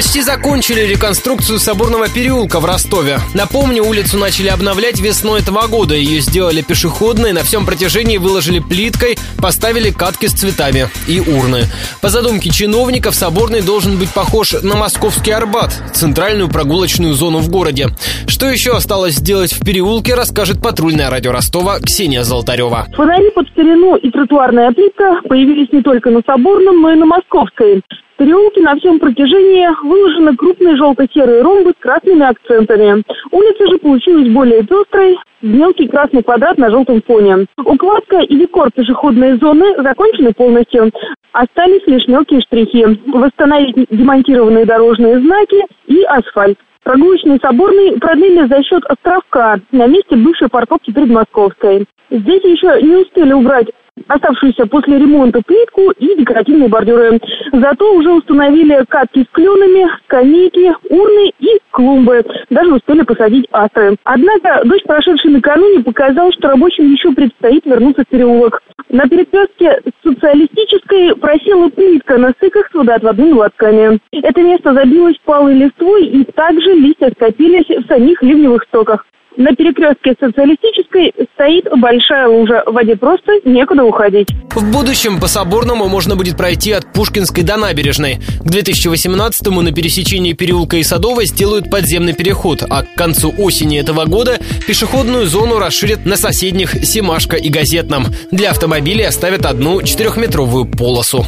Почти закончили реконструкцию Соборного переулка в Ростове. Напомню, улицу начали обновлять весной этого года. Ее сделали пешеходной, на всем протяжении выложили плиткой, поставили катки с цветами и урны. По задумке чиновников, Соборный должен быть похож на московский Арбат, центральную прогулочную зону в городе. Что еще осталось сделать в переулке, расскажет патрульное радио Ростова Ксения Золотарева. Фонари под старину и тротуарная плитка появились не только на Соборном, но и на Московской переулке на всем протяжении выложены крупные желто-серые ромбы с красными акцентами. Улица же получилась более пестрой, мелкий красный квадрат на желтом фоне. Укладка и декор пешеходной зоны закончены полностью. Остались лишь мелкие штрихи. Восстановить демонтированные дорожные знаки и асфальт. Прогулочный соборный продлили за счет островка на месте бывшей парковки перед Московской. Здесь еще не успели убрать оставшуюся после ремонта плитку и декоративные бордюры. Зато уже установили катки с кленами, скамейки, урны и клумбы. Даже успели посадить астры. Однако дождь, прошедший накануне, показал, что рабочим еще предстоит вернуться в переулок. На перекрестке социалистической просела плитка на стыках с водоотводными лотками. Это место забилось палой листвой и также листья скопились в самих ливневых стоках. На перекрестке социалистической стоит большая лужа. В воде просто некуда уходить. В будущем по Соборному можно будет пройти от Пушкинской до набережной. К 2018-му на пересечении переулка и Садовой сделают подземный переход, а к концу осени этого года пешеходную зону расширят на соседних Семашко и Газетном. Для автомобилей оставят одну четырехметровую полосу.